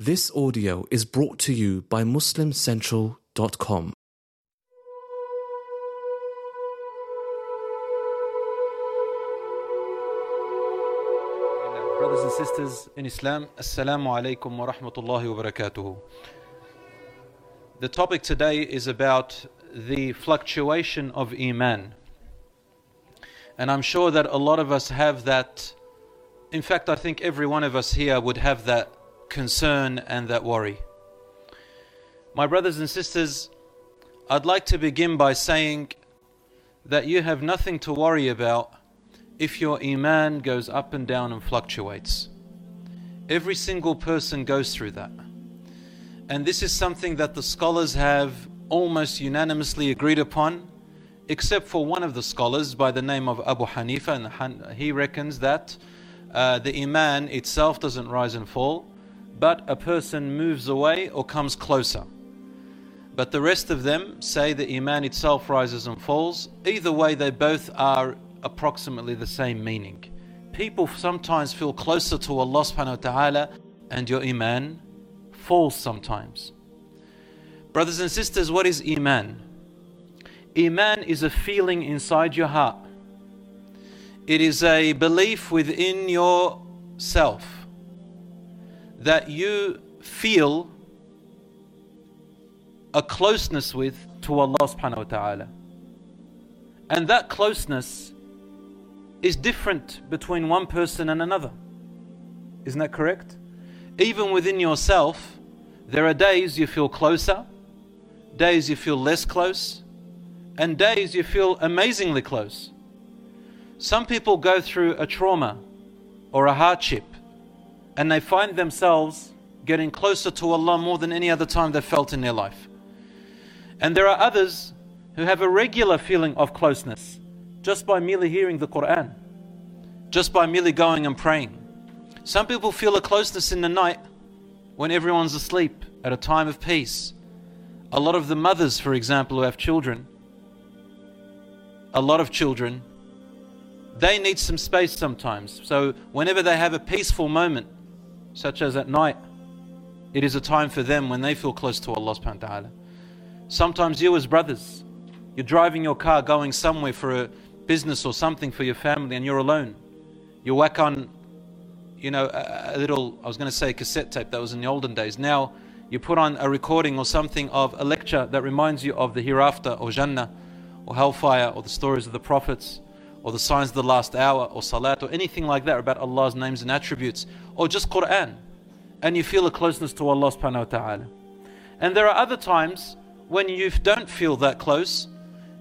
This audio is brought to you by MuslimCentral.com. Brothers and sisters in Islam, Assalamu alaikum wa rahmatullahi wa barakatuhu. The topic today is about the fluctuation of Iman. And I'm sure that a lot of us have that. In fact, I think every one of us here would have that concern and that worry. My brothers and sisters, I'd like to begin by saying that you have nothing to worry about if your Iman goes up and down and fluctuates. Every single person goes through that. And this is something that the scholars have almost unanimously agreed upon, except for one of the scholars by the name of Abu Hanifa, and he reckons that uh, the Iman itself doesn't rise and fall, but a person moves away or comes closer. But the rest of them say the Iman itself rises and falls. Either way, they both are approximately the same meaning. People sometimes feel closer to Allah subhanahu wa ta'ala and your Iman falls sometimes. Brothers and sisters, what is Iman? Iman is a feeling inside your heart. It is a belief within yourself that you feel a closeness with to Allah subhanahu wa ta'ala. And that closeness is different between one person and another. Isn't that correct? Even within yourself, there are days you feel closer, days you feel less close, and days you feel amazingly close. Some people go through a trauma or a hardship and they find themselves getting closer to Allah more than any other time they've felt in their life. And there are others who have a regular feeling of closeness just by merely hearing the Quran, just by merely going and praying. Some people feel a closeness in the night when everyone's asleep at a time of peace. A lot of the mothers, for example, who have children, a lot of children, they need some space sometimes. So, whenever they have a peaceful moment, such as at night, it is a time for them when they feel close to Allah subhanahu wa ta'ala. Sometimes you, as brothers, you're driving your car going somewhere for a business or something for your family and you're alone. You whack on, you know, a, a little, I was going to say cassette tape, that was in the olden days. Now you put on a recording or something of a lecture that reminds you of the hereafter or Jannah or hellfire or the stories of the prophets or the signs of the last hour or salat or anything like that about Allah's names and attributes or just Quran and you feel a closeness to Allah subhanahu wa ta'ala. And there are other times when you don't feel that close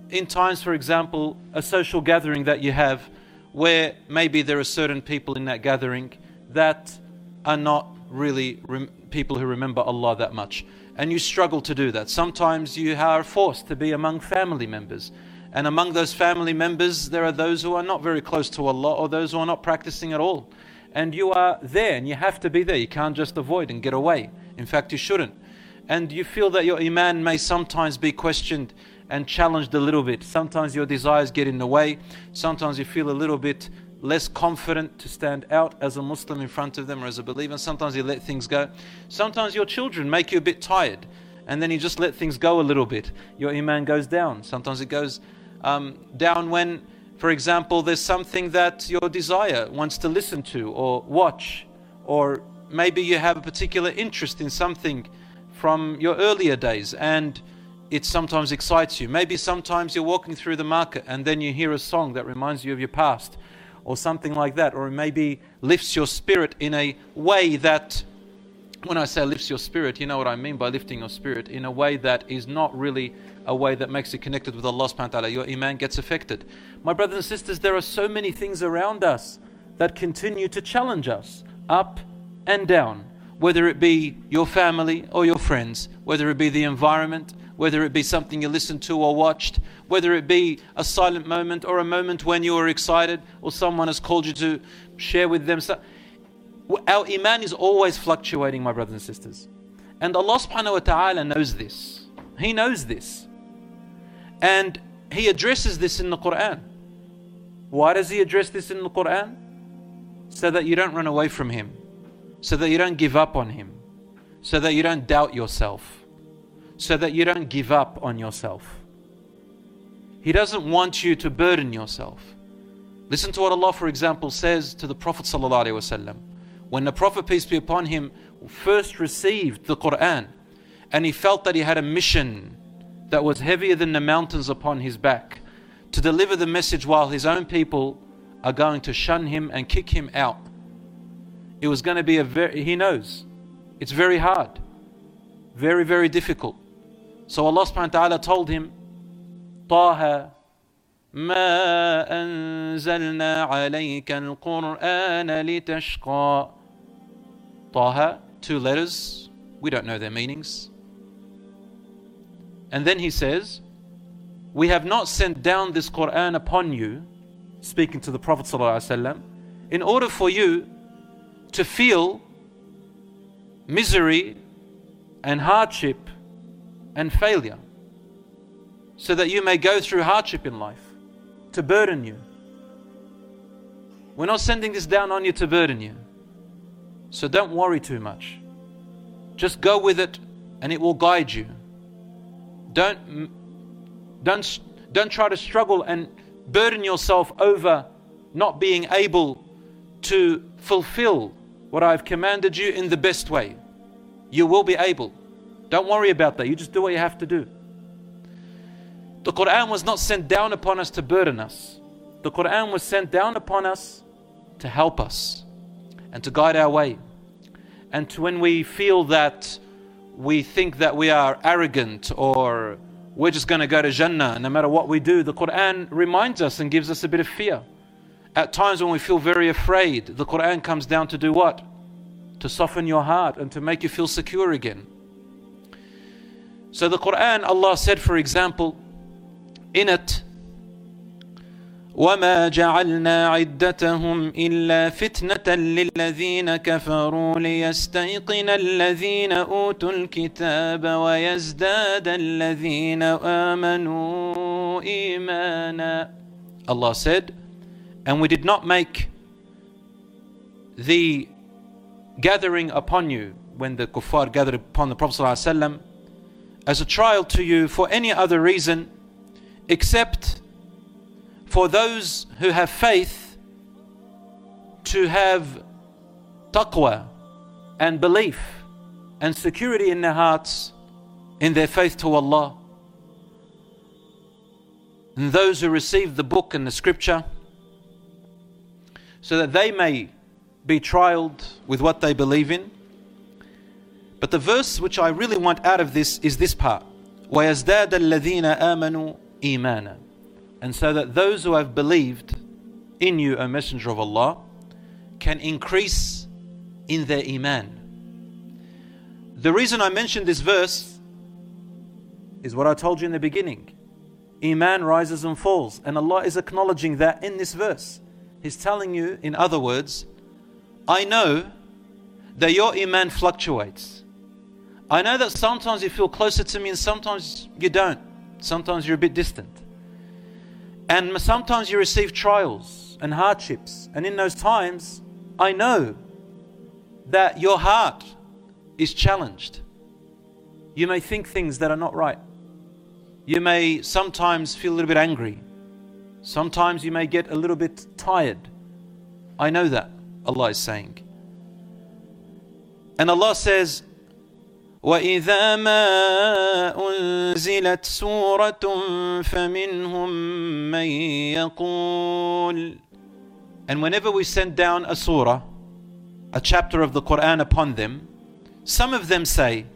in times, for example, a social gathering that you have where maybe there are certain people in that gathering that are not really rem- people who remember Allah that much. And you struggle to do that. Sometimes you are forced to be among family members. And among those family members, there are those who are not very close to Allah or those who are not practicing at all. And you are there and you have to be there. You can't just avoid and get away. In fact, you shouldn't. And you feel that your Iman may sometimes be questioned and challenged a little bit. Sometimes your desires get in the way. Sometimes you feel a little bit less confident to stand out as a Muslim in front of them or as a believer. Sometimes you let things go. Sometimes your children make you a bit tired and then you just let things go a little bit. Your Iman goes down. Sometimes it goes um, down when, for example, there's something that your desire wants to listen to or watch, or maybe you have a particular interest in something from your earlier days and it sometimes excites you. Maybe sometimes you're walking through the market and then you hear a song that reminds you of your past or something like that, or maybe lifts your spirit in a way that, when I say lifts your spirit, you know what I mean by lifting your spirit, in a way that is not really a way that makes you connected with Allah subhanahu wa ta'ala. Your iman gets affected. My brothers and sisters, there are so many things around us that continue to challenge us up and down, whether it be your family or your friends, whether it be the environment, whether it be something you listened to or watched, whether it be a silent moment or a moment when you are excited or someone has called you to share with them. Our iman is always fluctuating, my brothers and sisters. And Allah subhanahu wa ta'ala knows this. He knows this. And He addresses this in the Quran. Why does He address this in the Quran? So that you don't run away from Him, so that you don't give up on Him, so that you don't doubt yourself, so that you don't give up on yourself. He doesn't want you to burden yourself. Listen to what Allah, for example, says to the Prophet ﷺ. When the Prophet, peace be upon him, first received the Quran and he felt that he had a mission that was heavier than the mountains upon his back to deliver the message while his own people are going to shun him and kick him out. It was going to be a very, he knows, it's very hard, very, very difficult. So Allah subhanahu wa ta'ala told him, طه ما أنزلنا عليك القرآن لتشقى Taha, two letters, we don't know their meanings. And then he says, We have not sent down this Quran upon you, speaking to the Prophet, ﷺ, in order for you to feel misery and hardship and failure, so that you may go through hardship in life to burden you. We're not sending this down on you to burden you. So don't worry too much. Just go with it and it will guide you. Don't, don't, don't try to struggle and burden yourself over not being able to fulfill what I've commanded you in the best way. You will be able. Don't worry about that. You just do what you have to do. The Quran was not sent down upon us to burden us. The Quran was sent down upon us to help us and to guide our way. And when we feel that we think that we are arrogant or we're just going to go to Jannah no matter what we do, the Quran reminds us and gives us a bit of fear. At times when we feel very afraid, the Quran comes down to do what? To soften your heart and to make you feel secure again. So the Quran, Allah said, for example, in it, وما جعلنا عدتهم إلا فتنة للذين كفروا ليستيقن الذين أوتوا الكتاب ويزداد الذين آمنوا إيمانا Allah said, and we did not make the gathering upon you when the kuffar gathered upon the Prophet ﷺ as a trial to you for any other reason except for those who have faith to have taqwa and belief and security in their hearts in their faith to Allah. And those who receive the book and the scripture so that they may be trialed with what they believe in. But the verse which I really want out of this is this part. وَيَزْدَادَ الَّذِينَ آمَنُوا إِيمَانًا and so that those who have believed in you, O Messenger of Allah, can increase in their Iman. The reason I mentioned this verse is what I told you in the beginning. Iman rises and falls, and Allah is acknowledging that in this verse. He's telling you, in other words, I know that your Iman fluctuates. I know that sometimes you feel closer to me and sometimes you don't. Sometimes you're a bit distant. And sometimes you receive trials and hardships. And in those times, I know that your heart is challenged. You may think things that are not right. You may sometimes feel a little bit angry. Sometimes you may get a little bit tired. I know that, Allah is saying. And Allah says, وإذا ما أنزلت سورة فمنهم من يقول And whenever we send down a surah, a chapter of the Quran upon them, some of them say,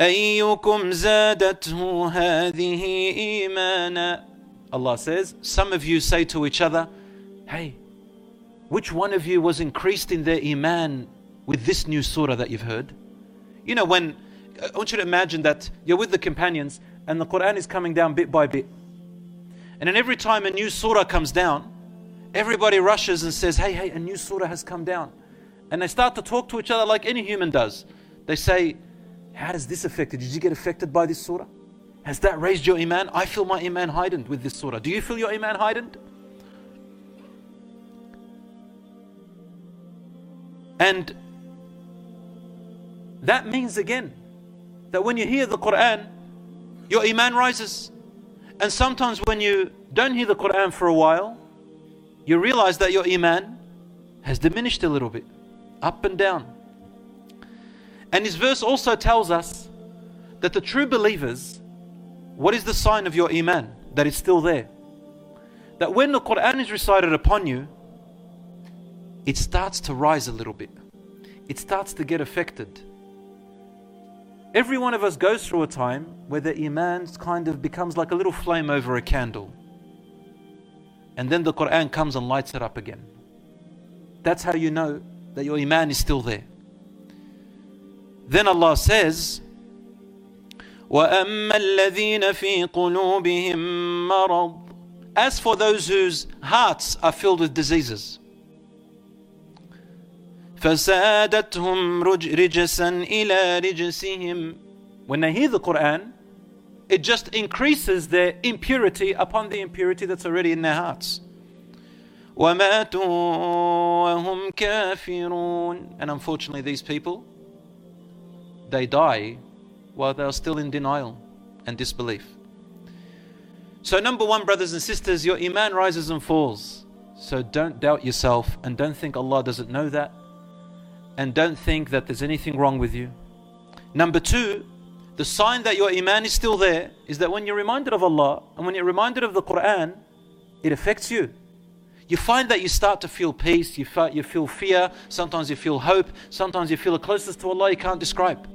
أيكم زادته هذه إيمانا Allah says, some of you say to each other, Hey, which one of you was increased in their iman with this new surah that you've heard? You know, when uh, I want you to imagine that you're with the companions and the Quran is coming down bit by bit. And then every time a new surah comes down, everybody rushes and says, Hey, hey, a new surah has come down. And they start to talk to each other like any human does. They say, How does this affect you? Did you get affected by this surah? Has that raised your iman? I feel my iman heightened with this surah. Do you feel your iman heightened? And that means again that when you hear the Quran, your iman rises. And sometimes when you don't hear the Quran for a while, you realize that your iman has diminished a little bit, up and down. And this verse also tells us that the true believers, what is the sign of your iman? That it's still there. That when the Quran is recited upon you, it starts to rise a little bit. It starts to get affected. Every one of us goes through a time where the iman kind of becomes like a little flame over a candle. And then the Quran comes and lights it up again. That's how you know that your iman is still there. Then Allah says, وَأَمَّا الَّذِينَ فِي قُلُوبِهِم مَرَضٌ As for those whose hearts are filled with diseases, فَسَادَتْهُمْ رِجْسًا إِلَى رِجْسِهِمْ When they hear the Quran, it just increases their impurity upon the impurity that's already in their hearts. وَمَاتُوا وَهُمْ كَافِرُونَ And unfortunately these people, they die while they are still in denial and disbelief. So, number one, brothers and sisters, your iman rises and falls. So, don't doubt yourself and don't think Allah doesn't know that. And don't think that there's anything wrong with you. Number two, the sign that your iman is still there is that when you're reminded of Allah and when you're reminded of the Quran, it affects you. You find that you start to feel peace, you, you feel fear, sometimes you feel hope, sometimes you feel a closeness to Allah you can't describe.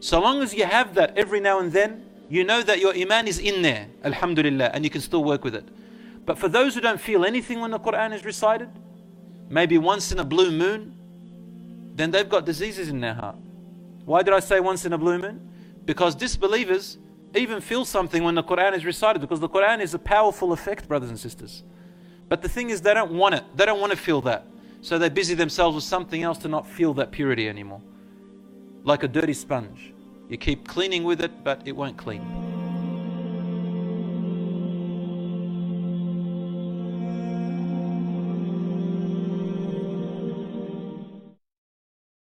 So long as you have that every now and then, you know that your iman is in there, alhamdulillah, and you can still work with it. But for those who don't feel anything when the Quran is recited, maybe once in a blue moon, then they've got diseases in their heart. Why did I say once in a blue moon? Because disbelievers even feel something when the Quran is recited, because the Quran is a powerful effect, brothers and sisters. But the thing is, they don't want it. They don't want to feel that. So they busy themselves with something else to not feel that purity anymore. Like a dirty sponge. You keep cleaning with it, but it won't clean.